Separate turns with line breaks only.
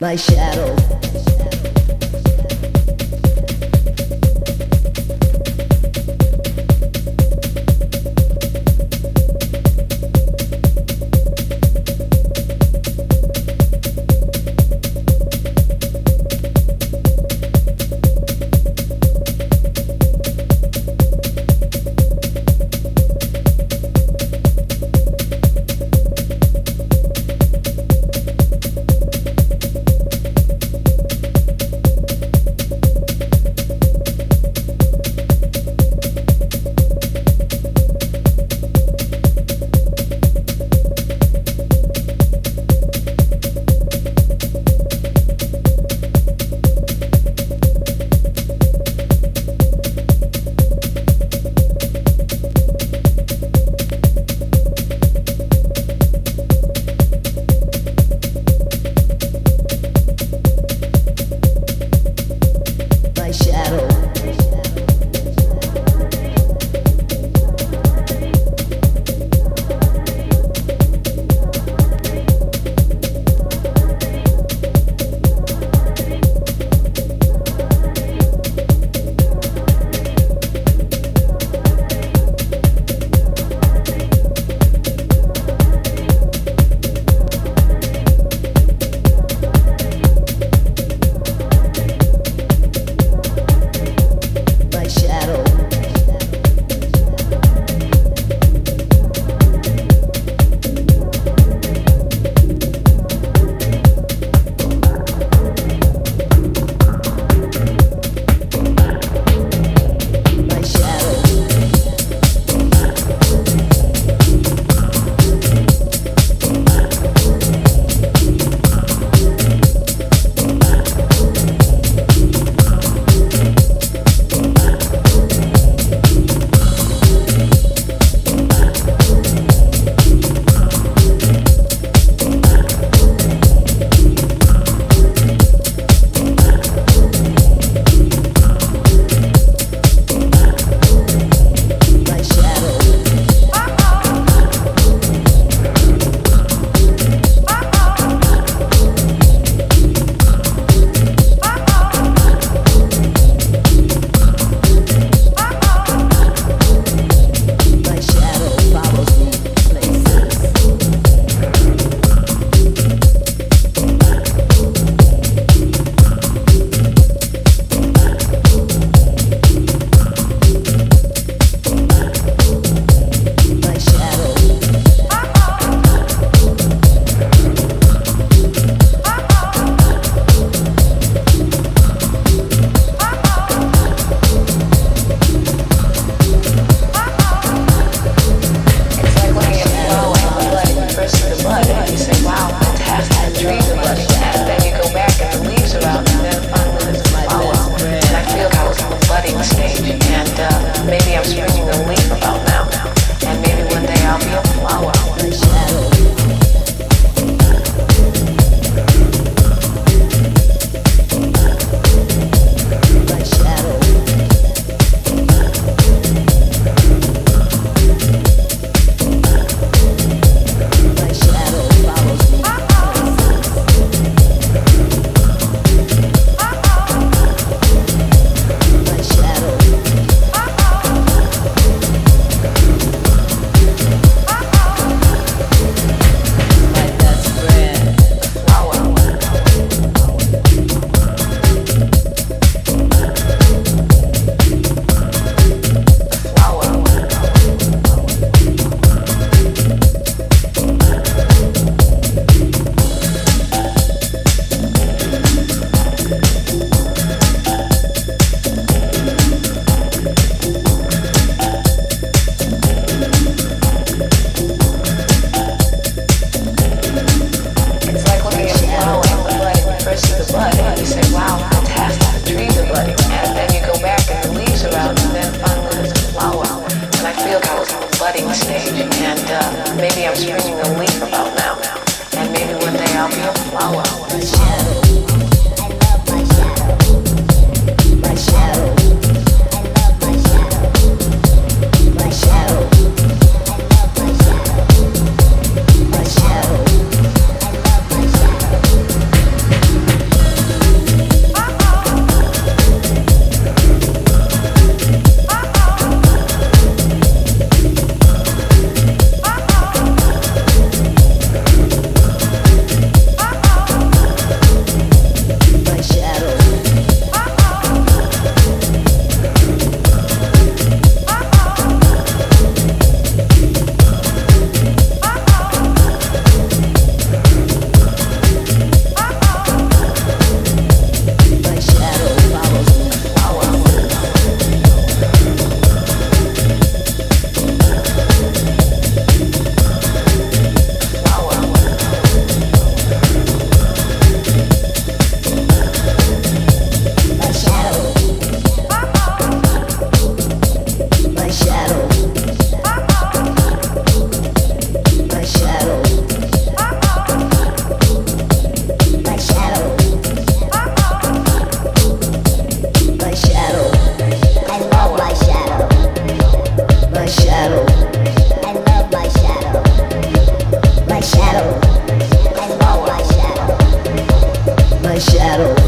my shadow.
about that. maybe I'm screaming a leaf about now. And maybe one day I'll be a flower.
My